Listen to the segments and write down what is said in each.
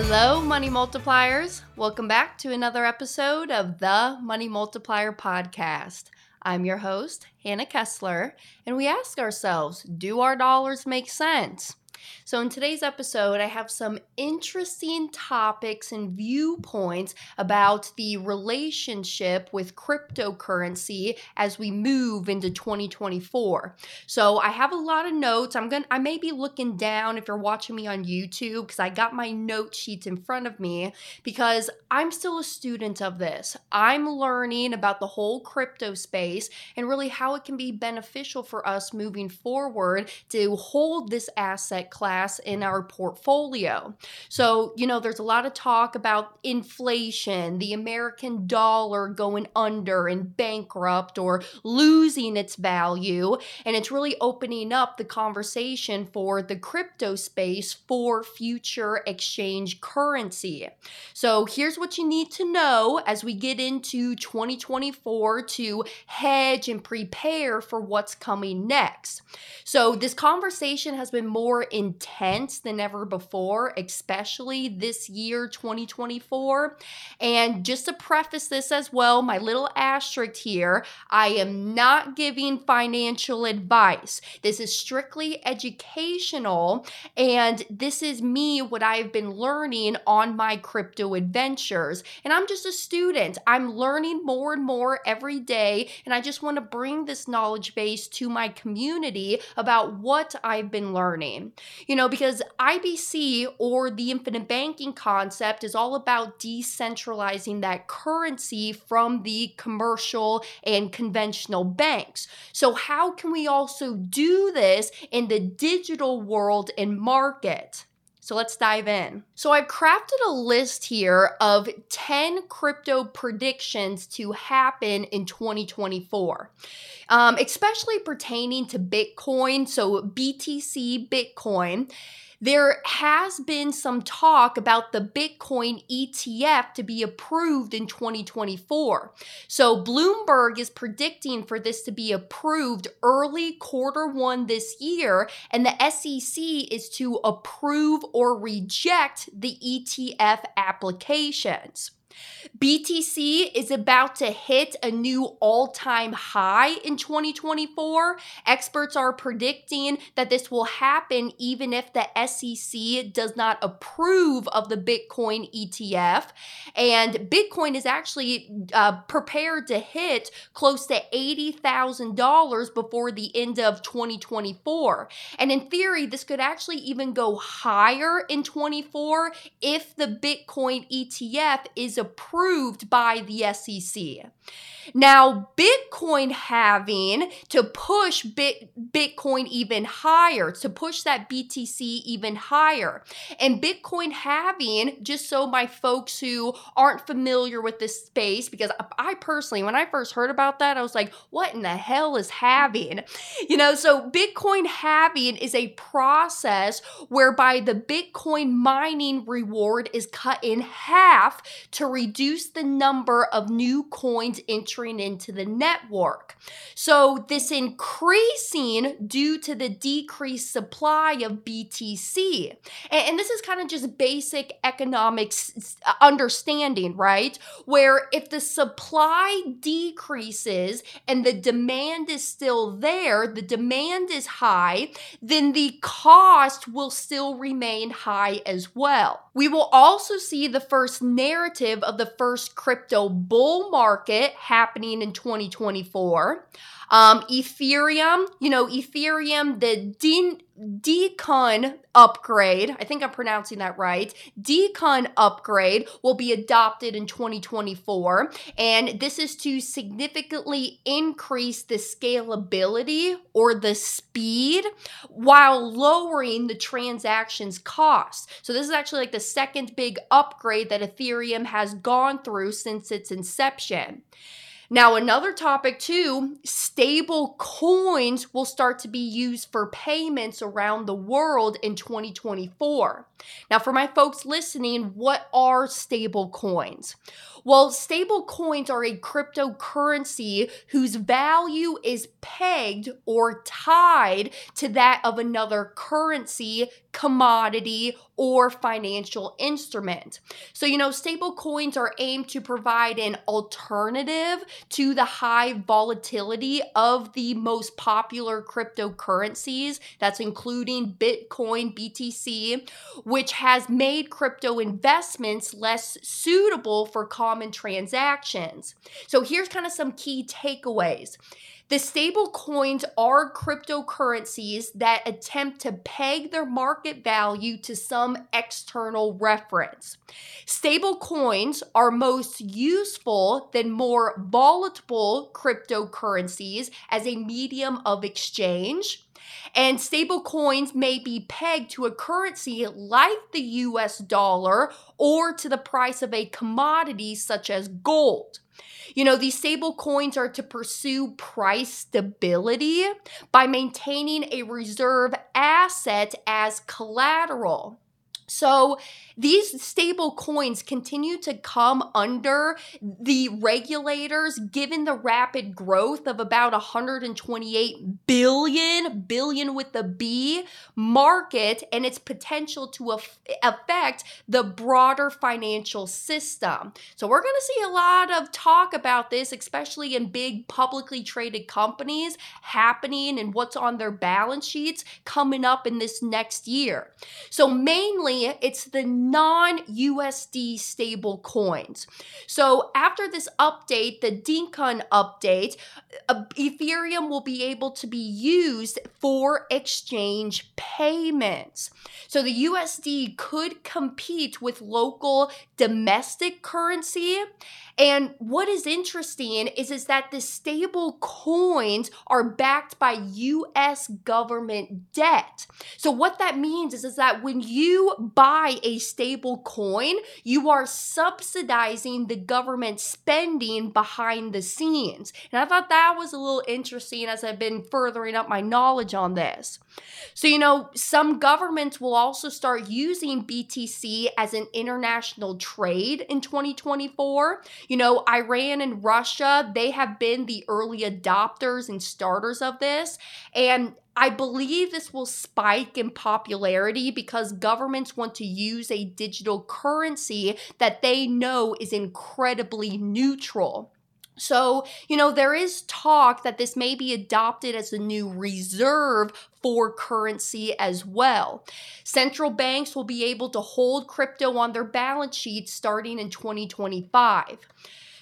Hello, Money Multipliers. Welcome back to another episode of the Money Multiplier Podcast. I'm your host, Hannah Kessler, and we ask ourselves do our dollars make sense? So, in today's episode, I have some interesting topics and viewpoints about the relationship with cryptocurrency as we move into 2024. So, I have a lot of notes. I'm going to I may be looking down if you're watching me on YouTube because I got my note sheets in front of me because I'm still a student of this. I'm learning about the whole crypto space and really how it can be beneficial for us moving forward to hold this asset class in our portfolio. So, you know, there's a lot of talk about inflation, the American dollar going under and bankrupt or losing its value. And it's really opening up the conversation for the crypto space for future exchange currency. So, here's what you need to know as we get into 2024 to hedge and prepare for what's coming next. So, this conversation has been more intense than ever before, especially this year, 2024. And just to preface this as well, my little asterisk here I am not giving financial advice. This is strictly educational, and this is me, what I've been learning on my crypto adventures. And I'm just a student. I'm learning more and more every day, and I just want to bring this knowledge base to my community about what I've been learning. You know, because IBC or the infinite banking concept is all about decentralizing that currency from the commercial and conventional banks. So, how can we also do this in the digital world and market? So let's dive in. So I've crafted a list here of 10 crypto predictions to happen in 2024, um, especially pertaining to Bitcoin. So BTC Bitcoin there has been some talk about the Bitcoin ETF to be approved in 2024. So Bloomberg is predicting for this to be approved early quarter one this year, and the SEC is to approve or reject the ETF applications. BTC is about to hit a new all time high in 2024. Experts are predicting that this will happen even if the SEC does not approve of the Bitcoin ETF. And Bitcoin is actually uh, prepared to hit close to $80,000 before the end of 2024. And in theory, this could actually even go higher in 24 if the Bitcoin ETF is approved by the SEC. Now, Bitcoin halving to push Bit, Bitcoin even higher, to push that BTC even higher. And Bitcoin halving, just so my folks who aren't familiar with this space, because I personally, when I first heard about that, I was like, what in the hell is halving? You know, so Bitcoin halving is a process whereby the Bitcoin mining reward is cut in half to reduce the number of new coins entering into the network. So, this increasing due to the decreased supply of BTC. And, this is kind of just basic economics understanding, right? Where if the supply decreases and the demand is still there, the demand is high, then the cost will still remain high as well. We will also see the first narrative of the first crypto bull market happening in 2024. Um, Ethereum, you know, Ethereum, the de- Dencun upgrade, I think I'm pronouncing that right. Dencun upgrade will be adopted in 2024, and this is to significantly increase the scalability or the speed while lowering the transactions cost. So, this is actually like the second big upgrade that Ethereum has gone through since its inception. Now, another topic too stable coins will start to be used for payments around the world in 2024. Now, for my folks listening, what are stable coins? Well, stable coins are a cryptocurrency whose value is pegged or tied to that of another currency commodity, or financial instrument. So, you know, stable coins are aimed to provide an alternative to the high volatility of the most popular cryptocurrencies. That's including Bitcoin, BTC, which has made crypto investments less suitable for common transactions. So, here's kind of some key takeaways. The stable coins are cryptocurrencies that attempt to peg their market value to some external reference. Stable coins are most useful than more volatile cryptocurrencies as a medium of exchange. And stable coins may be pegged to a currency like the US dollar or to the price of a commodity such as gold. You know, these stable coins are to pursue price stability by maintaining a reserve asset as collateral. So these stable coins continue to come under the regulators given the rapid growth of about 128 billion billion with the B market and its potential to af- affect the broader financial system. So we're going to see a lot of talk about this especially in big publicly traded companies happening and what's on their balance sheets coming up in this next year. So mainly it's the non USD stable coins. So after this update, the Dencun update, uh, Ethereum will be able to be used for exchange payments. So the USD could compete with local domestic currency and what is interesting is, is that the stable coins are backed by US government debt. So what that means is, is that when you buy a stable coin, you are subsidizing the government spending behind the scenes. And I thought that was a little interesting as I've been furthering up my knowledge on this. So, you know, some governments will also start using BTC as an international trade in 2024. You know, Iran and Russia, they have been the early adopters and starters of this. And I believe this will spike in popularity because governments want to use a digital currency that they know is incredibly neutral. So, you know, there is talk that this may be adopted as a new reserve for currency as well. Central banks will be able to hold crypto on their balance sheets starting in 2025.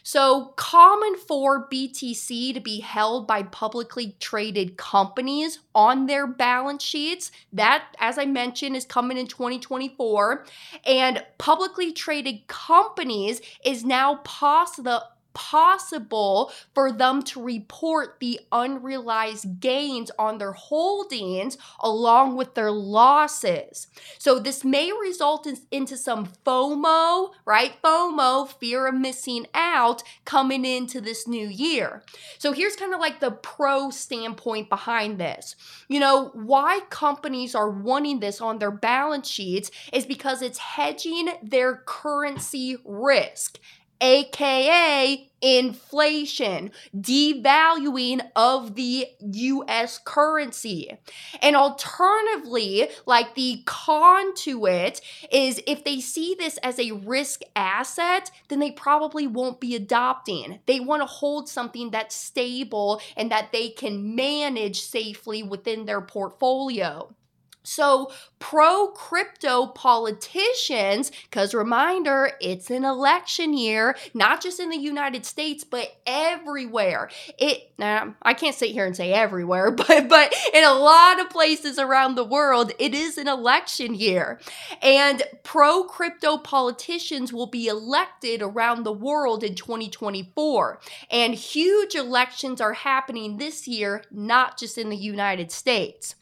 So, common for BTC to be held by publicly traded companies on their balance sheets. That, as I mentioned, is coming in 2024. And publicly traded companies is now possible possible for them to report the unrealized gains on their holdings along with their losses. So this may result in, into some FOMO, right? FOMO, fear of missing out, coming into this new year. So here's kind of like the pro standpoint behind this. You know, why companies are wanting this on their balance sheets is because it's hedging their currency risk aka inflation, devaluing of the US currency. And alternatively, like the con to it is if they see this as a risk asset, then they probably won't be adopting. They want to hold something that's stable and that they can manage safely within their portfolio. So, pro crypto politicians, because reminder, it's an election year, not just in the United States, but everywhere. It now I can't sit here and say everywhere, but but in a lot of places around the world, it is an election year. And pro crypto politicians will be elected around the world in 2024. And huge elections are happening this year, not just in the United States.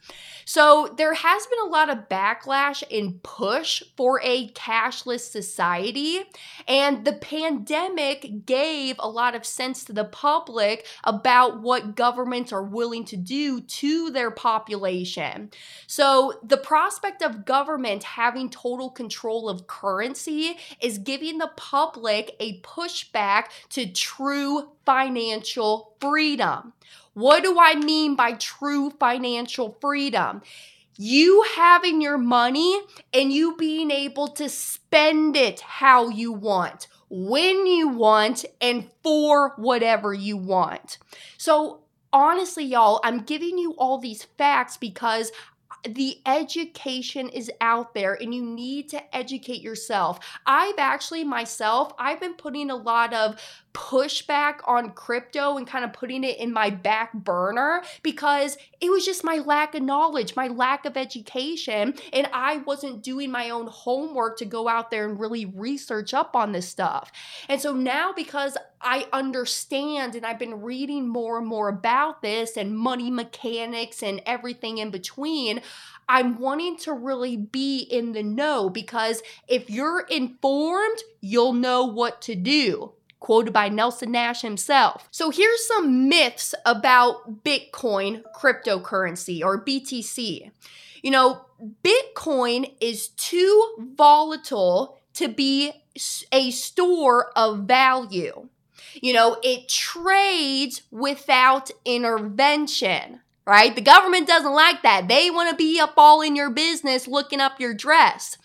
So there has been a lot of backlash and push for a cashless society. And the pandemic gave a lot of sense to the public about what governments are willing to do to their population. So the prospect of government having total control of currency is giving the public a pushback to true financial freedom. What do I mean by true financial freedom? You having your money and you being able to spend it how you want, when you want, and for whatever you want. So, honestly, y'all, I'm giving you all these facts because the education is out there and you need to educate yourself. I've actually myself, I've been putting a lot of pushback on crypto and kind of putting it in my back burner because it was just my lack of knowledge, my lack of education, and I wasn't doing my own homework to go out there and really research up on this stuff. And so now because I understand and I've been reading more and more about this and money mechanics and everything in between, I'm wanting to really be in the know because if you're informed, you'll know what to do quoted by Nelson Nash himself. So here's some myths about Bitcoin cryptocurrency or BTC. You know, Bitcoin is too volatile to be a store of value. You know, it trades without intervention right? The government doesn't like that. They want to be up all in your business looking up your dress.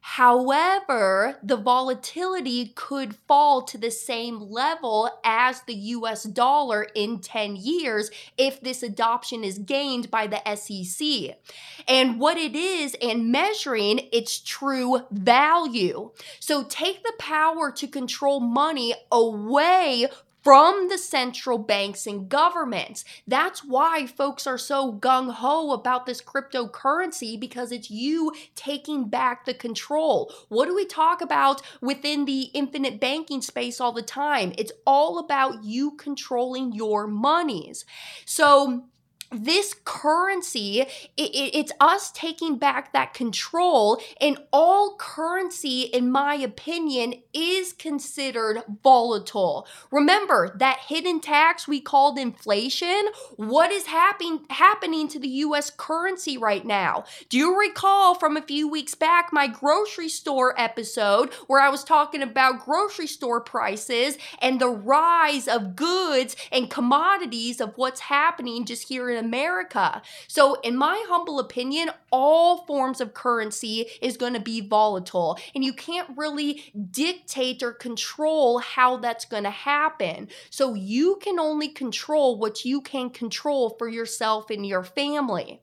However, the volatility could fall to the same level as the US dollar in 10 years if this adoption is gained by the SEC. And what it is and measuring its true value. So take the power to control money away from the central banks and governments. That's why folks are so gung ho about this cryptocurrency because it's you taking back the control. What do we talk about within the infinite banking space all the time? It's all about you controlling your monies. So, this currency, it, it, it's us taking back that control, and all currency, in my opinion, is considered volatile. Remember that hidden tax we called inflation? What is happen- happening to the US currency right now? Do you recall from a few weeks back my grocery store episode where I was talking about grocery store prices and the rise of goods and commodities of what's happening just here in America. So, in my humble opinion, all forms of currency is going to be volatile, and you can't really dictate or control how that's going to happen. So, you can only control what you can control for yourself and your family.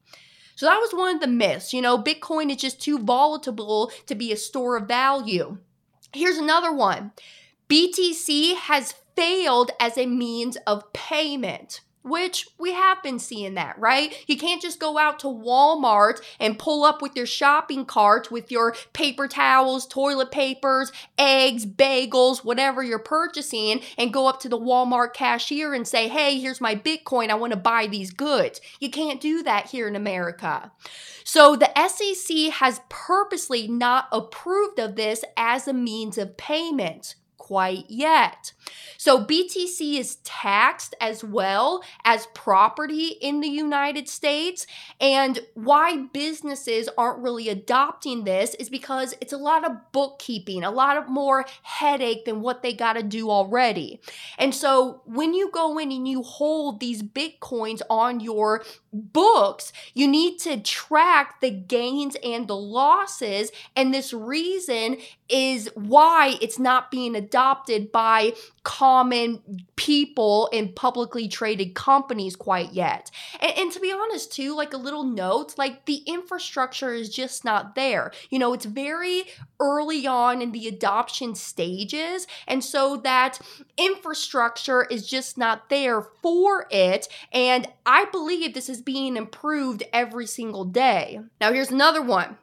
So that was one of the myths. You know, Bitcoin is just too volatile to be a store of value. Here's another one BTC has failed as a means of payment which we have been seeing that, right? You can't just go out to Walmart and pull up with your shopping cart with your paper towels, toilet papers, eggs, bagels, whatever you're purchasing, and go up to the Walmart cashier and say, hey, here's my Bitcoin. I want to buy these goods. You can't do that here in America. So the SEC has purposely not approved of this as a means of payment quite yet. So BTC is taxed as well as property in the United States. And why businesses aren't really adopting this is because it's a lot of bookkeeping, a lot of more headache than what they got to do already. And so when you go in and you hold these Bitcoins on your books, you need to track the gains and the losses. And this reason is why it's not being adopted by common people in publicly traded companies quite yet. And, and, to be honest, too, like a little note, like the infrastructure is just not there. You know, it's very early on in the adoption stages. And so that infrastructure is just not there for it. And I believe this is being improved every single day. Now, here's another one.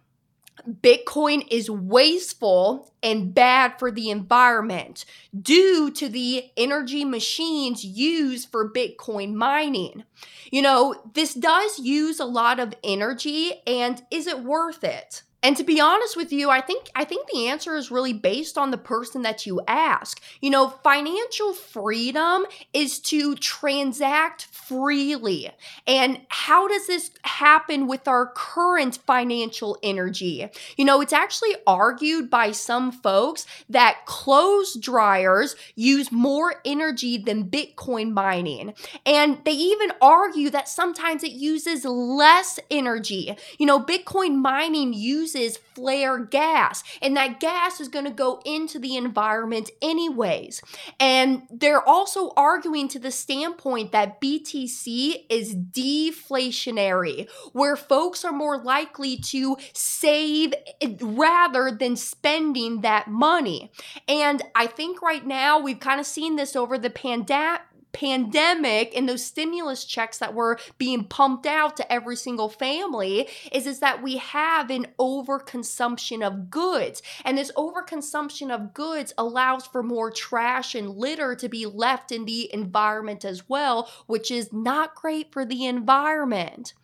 Bitcoin is wasteful and bad for the environment due to the energy machines used for Bitcoin mining. You know, this does use a lot of energy, and is it worth it? And to be honest with you, I think I think the answer is really based on the person that you ask. You know, financial freedom is to transact freely. And how does this happen with our current financial energy? You know, it's actually argued by some folks that clothes dryers use more energy than Bitcoin mining. And they even argue that sometimes it uses less energy. You know, Bitcoin mining uses uses flare gas, and that gas is going to go into the environment anyways. And they're also arguing to the standpoint that BTC is deflationary, where folks are more likely to save rather than spending that money. And I think right now we've kind of seen this over the pandemic pandemic and those stimulus checks that were being pumped out to every single family is, is that we have an overconsumption of goods. And this overconsumption of goods allows for more trash and litter to be left in the environment as well, which is not great for the environment.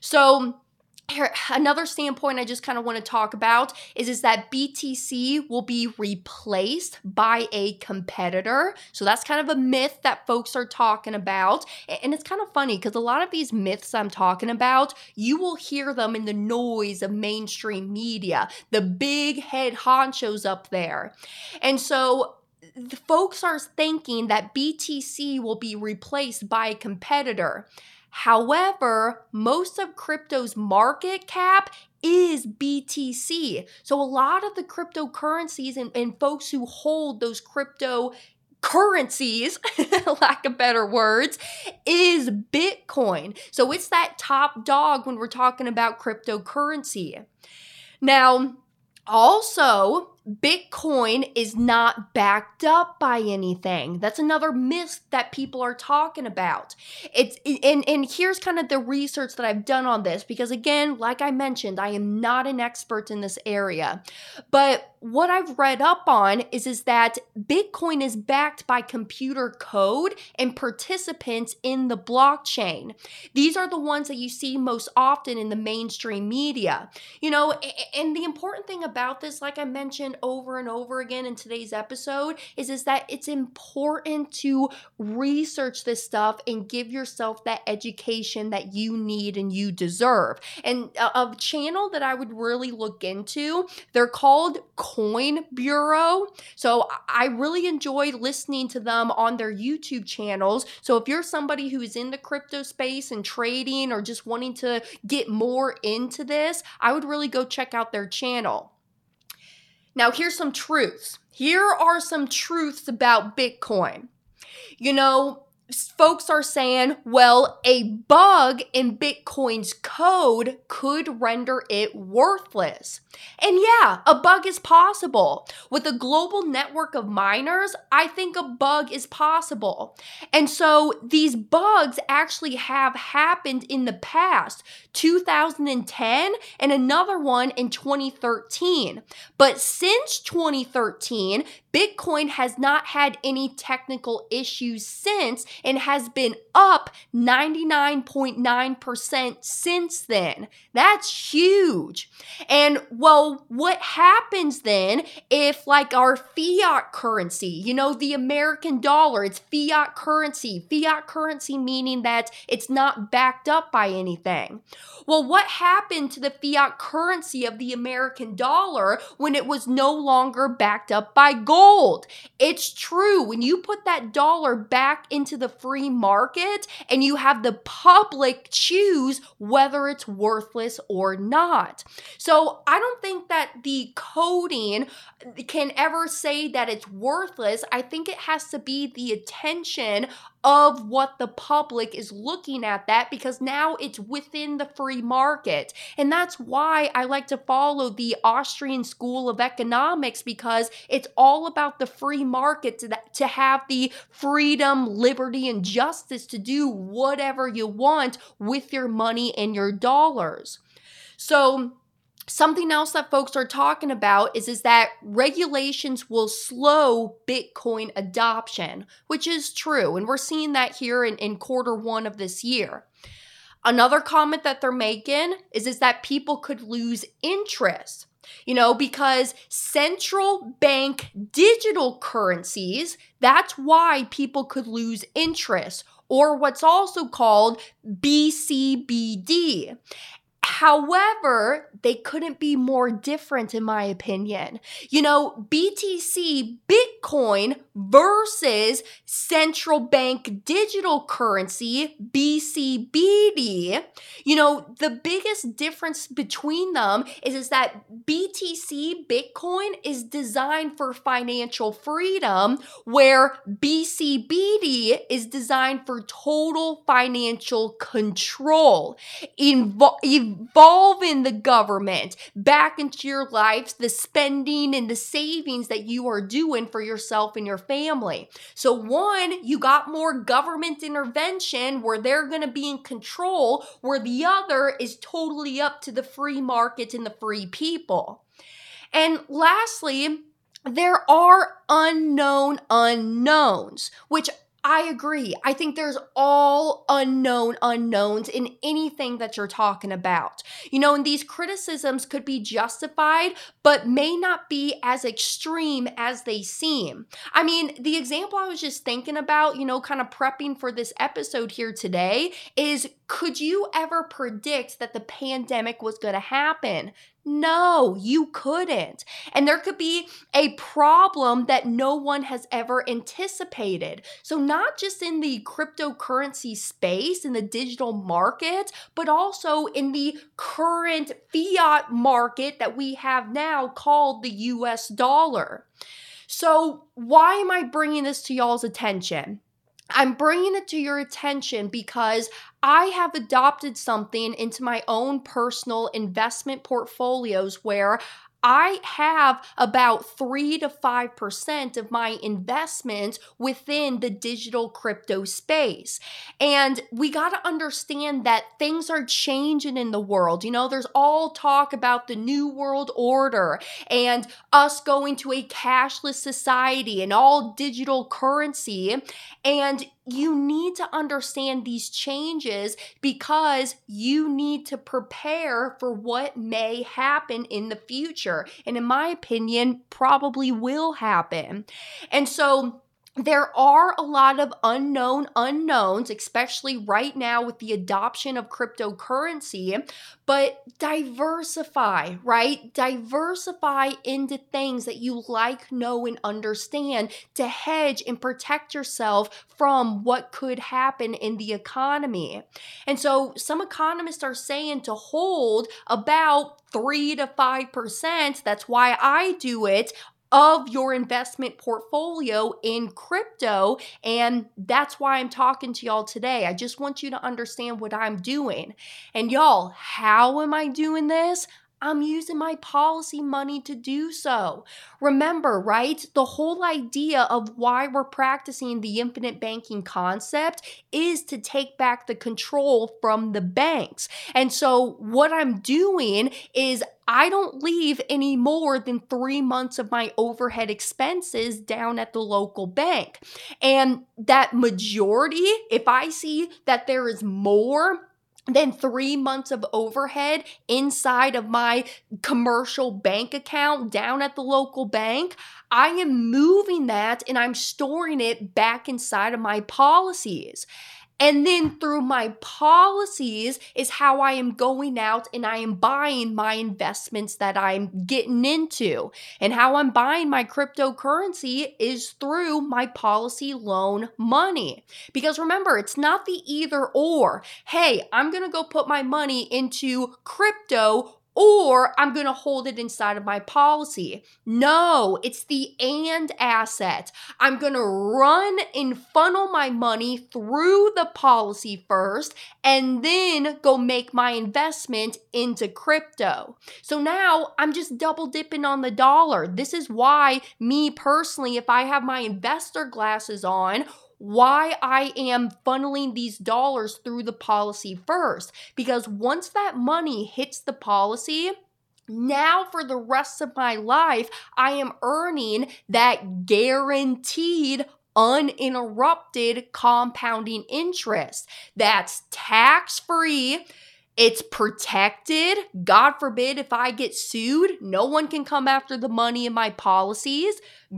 So, another standpoint I just kind of want to talk about is, is that BTC will be replaced by a competitor. So that's kind of a myth that folks are talking about. And it's kind of funny because a lot of these myths I'm talking about, you will hear them in the noise of mainstream media, the big head honchos up there. And so the folks are thinking that BTC will be replaced by a competitor. However, most of crypto's market cap is BTC. So a lot of the cryptocurrencies and, and folks who hold those crypto currencies, lack of better words, is Bitcoin. So it's that top dog when we're talking about cryptocurrency. Now, also, Bitcoin is not backed up by anything. That's another myth that people are talking about. It's and and here's kind of the research that I've done on this because again, like I mentioned, I am not an expert in this area. But what I've read up on is is that Bitcoin is backed by computer code and participants in the blockchain. These are the ones that you see most often in the mainstream media. You know, and the important thing about this like I mentioned over and over again in today's episode is is that it's important to research this stuff and give yourself that education that you need and you deserve. And a, a channel that I would really look into, they're called Coin Bureau. So I really enjoy listening to them on their YouTube channels. So if you're somebody who is in the crypto space and trading or just wanting to get more into this, I would really go check out their channel. Now, here's some truths. Here are some truths about Bitcoin. You know, folks are saying, well, a bug in Bitcoin's code could render it worthless. And yeah, a bug is possible. With a global network of miners, I think a bug is possible. And so these bugs actually have happened in the past 2010 and another one in 2013. But since 2013, Bitcoin has not had any technical issues since and has been up 99.9% since then. That's huge. And well, what happens then if, like, our fiat currency, you know, the American dollar, it's fiat currency, fiat currency meaning that it's not backed up by anything. Well, what happened to the fiat currency of the American dollar when it was no longer backed up by gold? It's true. When you put that dollar back into the free market and you have the public choose whether it's worthless or not. So I don't think that the coding can ever say that it's worthless. I think it has to be the attention of what the public is looking at that because now it's within the free market. And that's why I like to follow the Austrian School of Economics because it's all about the free market to, that, to have the freedom, liberty, and justice to do whatever you want with your money and your dollars. So, Something else that folks are talking about is, is that regulations will slow Bitcoin adoption, which is true. And we're seeing that here in, in quarter one of this year. Another comment that they're making is, is that people could lose interest. You know, because central bank digital currencies, that's why people could lose interest, or what's also called BCBD. However, they couldn't be more different, in my opinion. You know, BTC, Bitcoin versus central bank digital currency, BCBD. You know, the biggest difference between them is, is that BTC, Bitcoin, is designed for financial freedom, where BCBD is designed for total financial control. Invo- involving the government back into your lives, the spending and the savings that you are doing for yourself and your family. So, one, you got more government intervention where they're going to be in control, where the other is totally up to the free market and the free people. And lastly, there are unknown unknowns, which I agree. I think there's all unknown unknowns in anything that you're talking about. You know, and these criticisms could be justified, but may not be as extreme as they seem. I mean, the example I was just thinking about, you know, kind of prepping for this episode here today is could you ever predict that the pandemic was going to happen? No, you couldn't. And there could be a problem that no one has ever anticipated. So, not just in the cryptocurrency space, in the digital market, but also in the current fiat market that we have now called the US dollar. So, why am I bringing this to y'all's attention? I'm bringing it to your attention because I have adopted something into my own personal investment portfolios where I have about 3 to 5% of my investments within the digital crypto space. And we got to understand that things are changing in the world. You know, there's all talk about the new world order and us going to a cashless society and all digital currency. And you need to understand these changes because you need to prepare for what may happen in the future. And in my opinion, probably will happen. And so, there are a lot of unknown unknowns, especially right now with the adoption of cryptocurrency, but diversify, right? Diversify into things that you like, know, and understand to hedge and protect yourself from what could happen in the economy. And so some economists are saying to hold about 3 to 5%. That's why I do it of your investment portfolio in crypto. And that's why I'm talking to y'all today. I just want you to understand what I'm doing. And y'all, how am I doing this? I'm using my policy money to do so. Remember, right? The whole idea of why we're practicing the infinite banking concept is to take back the control from the banks. And so, what I'm doing is I don't leave any more than three months of my overhead expenses down at the local bank. And that majority, if I see that there is more than three months of overhead inside of my commercial bank account down at the local bank. I am moving that and I'm storing it back inside of my policies. And then through my policies is how I am going out and I am buying my investments that I'm getting into. And how I'm buying my cryptocurrency is through my policy loan money. Because remember, it's not the either or. Hey, I'm going to go put my money into crypto or I'm going to hold it inside of my policy. No, it's the and asset. I'm going to run and funnel my money through the policy first and then go make my investment into crypto. So now I'm just double dipping on the dollar. This is why, me personally, if I have my investor glasses on, why I am funneling these dollars through the policy first. Because once that money hits the policy, now for the rest of my life, I am earning that guaranteed uninterrupted compounding interest. That's tax free. It's protected. God forbid if I get sued, no one can come after the money in my policies.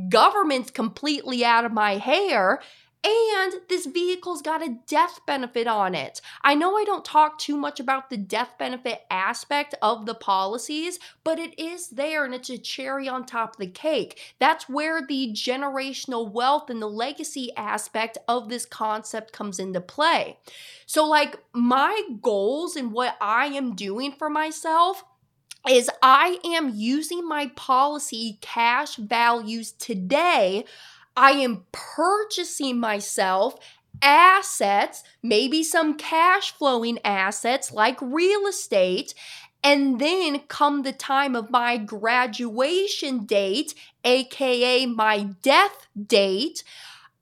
Government's completely out of my hair. And this vehicle's got a death benefit on it. I know I don't talk too much about the death benefit aspect of the policies, but it is there and it's a cherry on top of the cake. That's where the generational wealth and the legacy aspect of this concept comes into play. So, like, my goals and what I am doing for myself is I am using my policy cash values today I am purchasing myself assets, maybe some cash flowing assets like real estate. And then come the time of my graduation date, aka my death date,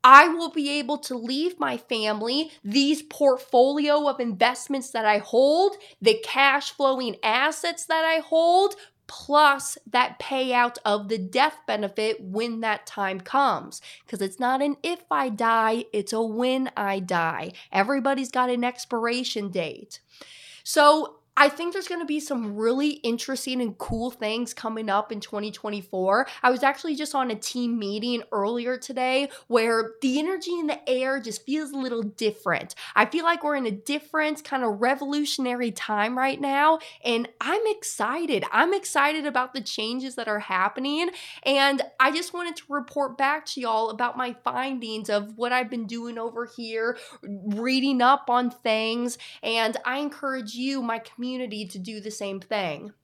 I will be able to leave my family these portfolio of investments that I hold, the cash flowing assets that I hold, plus that payout of the death benefit when that time comes. Because it's not an if I die, it's a when I die. Everybody's got an expiration date. So I think there's going to be some really interesting and cool things coming up in 2024. I was actually just on a team meeting earlier today where the energy in the air just feels a little different. I feel like we're in a different kind of revolutionary time right now, and I'm excited. I'm excited about the changes that are happening, and I just wanted to report back to y'all about my findings of what I've been doing over here, reading up on things, and I encourage you, my community community to do the same thing.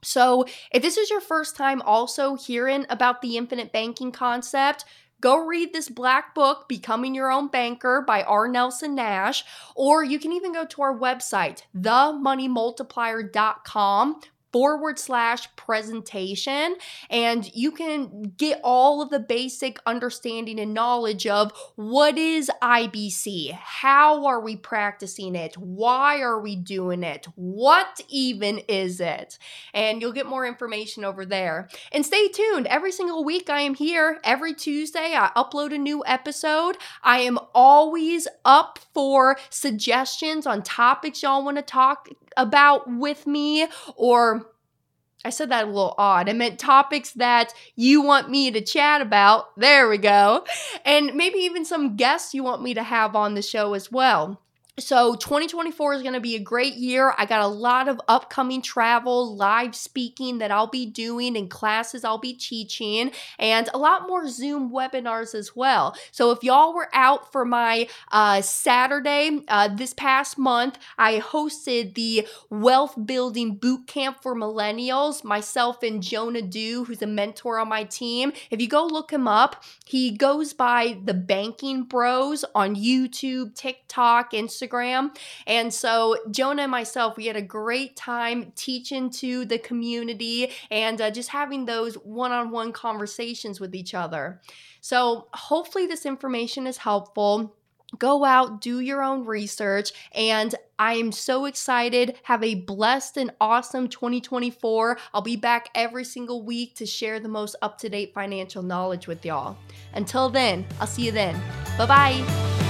So, if this is your first time also hearing about the infinite banking concept, go read this black book, Becoming Your Own Banker by R. Nelson Nash, or you can even go to our website, themoneymultiplier.com, forward slash presentation and you can get all of the basic understanding and knowledge of what is IBC, how are we practicing it, why are we doing it, what even is it, and you'll get more information over there. And stay tuned. Every single week I am here. Every Tuesday I upload a new episode. I am always up for suggestions on topics y'all want to talk about with me or I said that a little odd. I meant topics that you want me to chat about. There we go. And maybe even some guests you want me to have on the show as well. So 2024 is going to be a great year. I got a lot of upcoming travel, live speaking that I'll be doing and classes I'll be teaching and a lot more Zoom webinars as well. So if y'all were out for my uh, Saturday uh, this past month, I hosted the Wealth Building Boot Camp for Millennials, myself and Jonah Dew, who's a mentor on my team. If you go look him up, he goes by the Banking Bros on YouTube, TikTok, and Instagram Instagram. And so Jonah and myself, we had a great time teaching to the community and uh, just having those one on one conversations with each other. So hopefully, this information is helpful go out, do your own research, and I am so excited. Have a blessed and awesome 2024. I'll be back every single week to share the most up to date financial knowledge with y'all. Until then, I'll see you then. Bye bye.